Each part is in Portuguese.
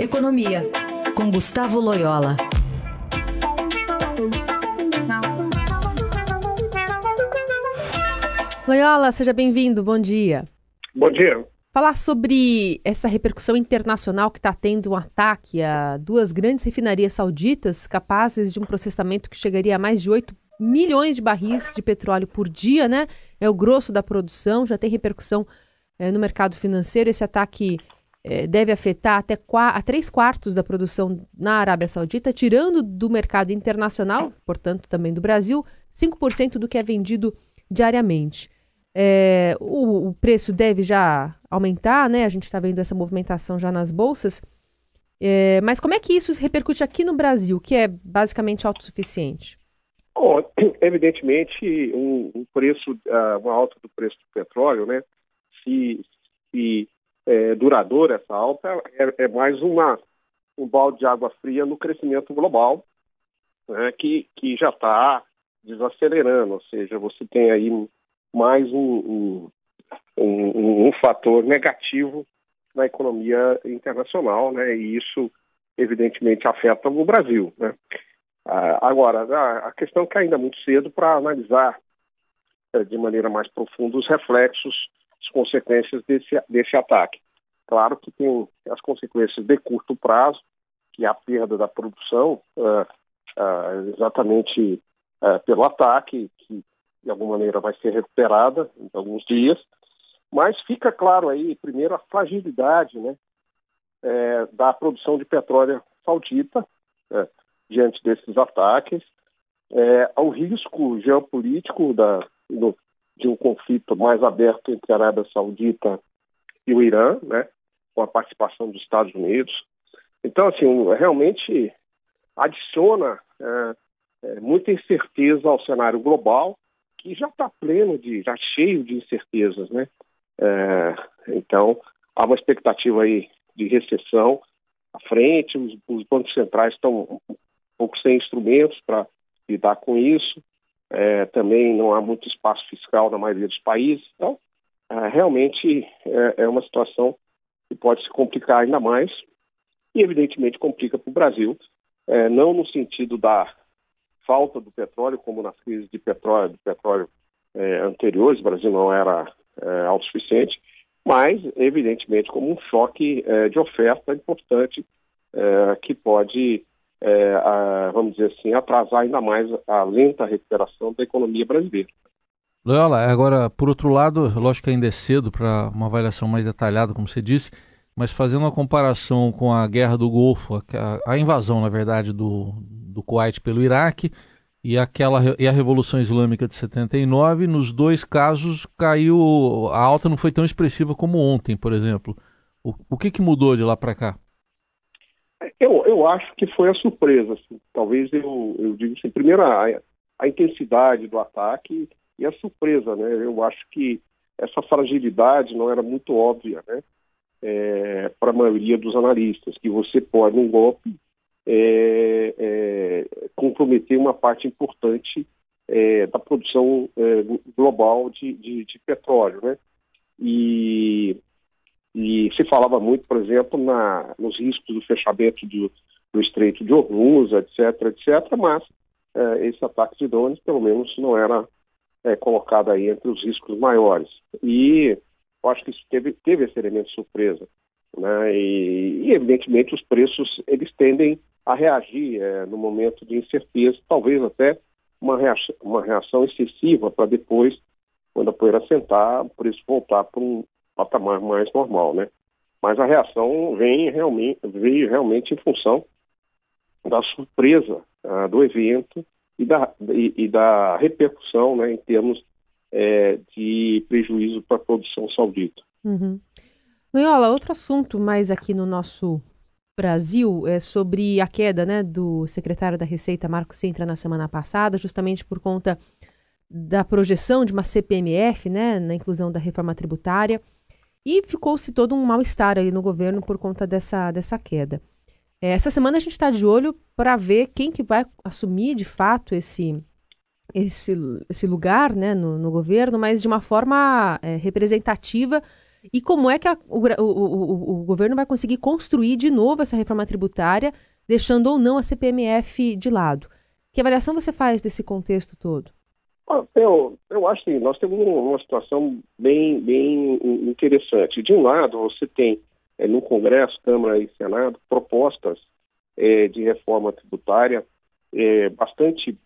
Economia, com Gustavo Loyola. Loyola, seja bem-vindo, bom dia. Bom dia. Falar sobre essa repercussão internacional que está tendo um ataque a duas grandes refinarias sauditas capazes de um processamento que chegaria a mais de 8 milhões de barris de petróleo por dia, né? É o grosso da produção, já tem repercussão é, no mercado financeiro. Esse ataque é, deve afetar até a três quartos da produção na Arábia Saudita, tirando do mercado internacional, portanto também do Brasil, 5% do que é vendido diariamente. É, o, o, preço deve já aumentar, né? A gente está vendo essa movimentação já nas bolsas. É, mas como é que isso repercute aqui no Brasil, que é basicamente autossuficiente? Bom, evidentemente, um, um preço, uh, uma alta do preço do petróleo, né? Se, se é, duradoura essa alta, é, é, mais uma, um balde de água fria no crescimento global, né? que, que já está desacelerando, ou seja, você tem aí mais um, um, um, um fator negativo na economia internacional, né? E isso evidentemente afeta o Brasil, né? Ah, agora, a questão é que ainda é muito cedo para analisar eh, de maneira mais profunda os reflexos, as consequências desse, desse ataque. Claro que tem as consequências de curto prazo, que é a perda da produção, uh, uh, exatamente uh, pelo ataque, que de alguma maneira vai ser recuperada em alguns dias, mas fica claro aí, primeiro, a fragilidade né, é, da produção de petróleo saudita, é, diante desses ataques, é, ao risco geopolítico da, do, de um conflito mais aberto entre a Arábia Saudita e o Irã, né, com a participação dos Estados Unidos. Então, assim, realmente adiciona é, é, muita incerteza ao cenário global, que já está pleno de, já cheio de incertezas, né? É, então, há uma expectativa aí de recessão à frente, os, os bancos centrais estão pouco sem instrumentos para lidar com isso. É, também não há muito espaço fiscal na maioria dos países. Então, é, realmente é, é, uma situação que pode se complicar ainda mais e, evidentemente, complica para o Brasil, é, não no sentido da falta do petróleo, como nas crises de petróleo, de petróleo é, anteriores, o Brasil não era é, autossuficiente, mas, evidentemente, como um choque de oferta importante que pode é, a, vamos dizer assim, atrasar ainda mais a lenta recuperação da economia brasileira. Loyola, agora, por outro lado, lógico que ainda é cedo para uma avaliação mais detalhada, como você disse, mas fazendo uma comparação com a guerra do Golfo, a, a invasão, na verdade, do, do Kuwait pelo Iraque e, aquela, e a Revolução Islâmica de 79, nos dois casos caiu, a alta não foi tão expressiva como ontem, por exemplo. O, o que, que mudou de lá para cá? Eu, eu acho que foi a surpresa. Assim. Talvez eu, eu diga assim, primeiro a, a intensidade do ataque e a surpresa, né? Eu acho que essa fragilidade não era muito óbvia, né? É, para a maioria dos analistas, que você pode, num golpe, é, é, comprometer uma parte importante é, da produção é, global de, de, de, petróleo, né? E e se falava muito, por exemplo, na, nos riscos do fechamento do, do Estreito de Hormuz, etc., etc., mas é, esse ataque de drones, pelo menos, não era é, colocado aí entre os riscos maiores. E eu acho que isso teve, teve esse elemento de surpresa. Né? E, e, evidentemente, os preços eles tendem a reagir é, no momento de incerteza, talvez até uma reação, uma reação excessiva para depois, quando a poeira sentar, o preço voltar para um, patamar mais normal, né? Mas a reação vem realmente, veio realmente em função da surpresa uh, do evento e da, e, e da repercussão né, em termos é, de prejuízo para a produção saudita. Uhum. Outro assunto mais aqui no nosso Brasil é sobre a queda né, do secretário da Receita, Marco Sintra, na semana passada, justamente por conta da projeção de uma CPMF, né, na inclusão da reforma tributária. E ficou-se todo um mal-estar aí no governo por conta dessa, dessa queda. É, essa semana a gente está de olho para ver quem que vai assumir de fato esse, esse, esse lugar né, no, no governo, mas de uma forma é, representativa E como é que a, o, o, o, o, governo vai conseguir construir de novo essa reforma tributária, deixando ou não a CPMF de lado? Que avaliação você faz desse contexto todo? Eu, eu acho que nós temos uma situação bem, bem interessante. De um lado, você tem é, no Congresso, Câmara e Senado propostas é, de reforma tributária é, bastante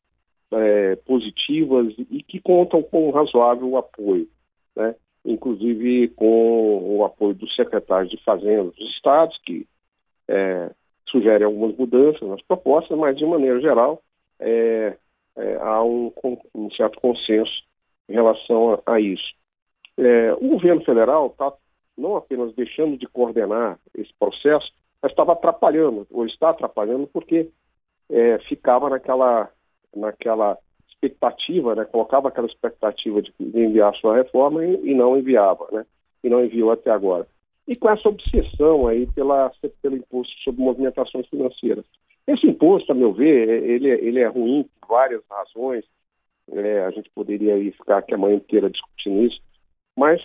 positivas e que contam com um razoável apoio, né? inclusive com o apoio dos secretários de Fazenda dos estados, que é, sugerem algumas mudanças nas propostas, mas de maneira geral é, é, há um, um, certo consenso em relação a, a isso. É, o governo federal está não apenas deixando de coordenar esse processo, mas estava atrapalhando, ou está atrapalhando, porque é, ficava naquela, naquela expectativa, né, colocava aquela expectativa de enviar sua reforma e, e, não enviava, né, e não enviou até agora. E com essa obsessão aí pela, pelo imposto sobre movimentações financeiras. Esse imposto, a meu ver, é, ele, é, ele é ruim por várias razões. É, a gente poderia aí ficar aqui a manhã inteira discutindo isso, mas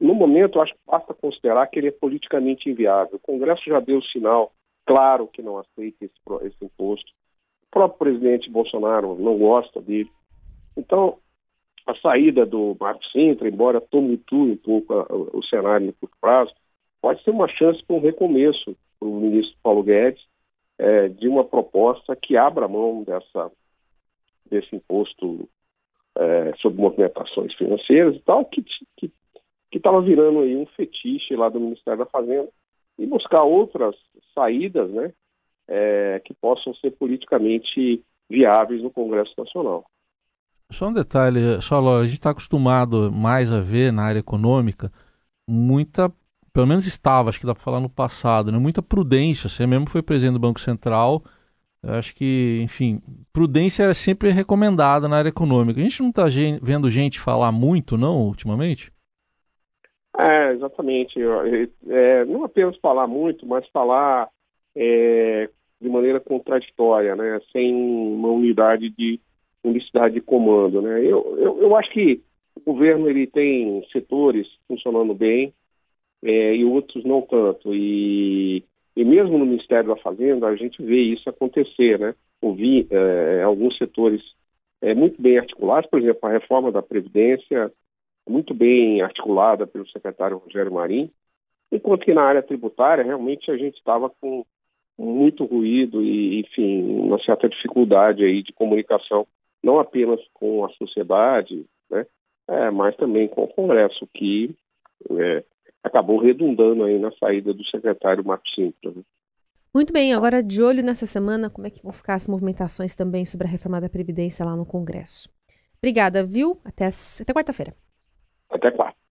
no momento acho que basta considerar que ele é politicamente inviável. O Congresso já deu sinal claro que não aceita esse, esse imposto. O próprio presidente Bolsonaro não gosta dele. Então, a saída do Marco Sintra, embora tumultue um pouco a, o cenário no curto prazo, pode ser uma chance para um recomeço para o ministro Paulo Guedes é, de uma proposta que abra mão dessa, desse imposto é, sobre movimentações financeiras e tal, que estava virando aí um fetiche lá do Ministério da Fazenda e buscar outras saídas, né, é, que possam ser politicamente viáveis no Congresso Nacional. Só um detalhe, só a gente está acostumado mais a ver na área econômica muita, pelo menos estava, acho que dá para falar no passado, né, muita prudência. Você mesmo foi presidente do Banco Central acho que, enfim, prudência era sempre recomendada na área econômica. A gente não está vendo gente falar muito, não, ultimamente? É, exatamente. É, não apenas falar muito, mas falar é, de maneira contraditória, né? sem uma unidade de unicidade de comando. Né? Eu, eu, eu acho que o governo ele tem setores funcionando bem é, e outros não tanto. E e mesmo no Ministério da Fazenda, a gente vê isso acontecer, né? Ouvi é, alguns setores é, muito bem articulados, por exemplo, a reforma da Previdência, muito bem articulada pelo secretário Rogério Marim, enquanto que na área tributária, realmente, a gente estava com muito ruído e, enfim, uma certa dificuldade aí de comunicação, não apenas com a sociedade, né? É, mas também com o Congresso, que é, acabou redundando aí na saída do secretário Marcos Sintra. Né? Muito bem, agora de olho nessa semana, como é que vão ficar as movimentações também sobre a reforma da Previdência lá no Congresso. Obrigada, viu? Até, até quarta-feira. Até quarta.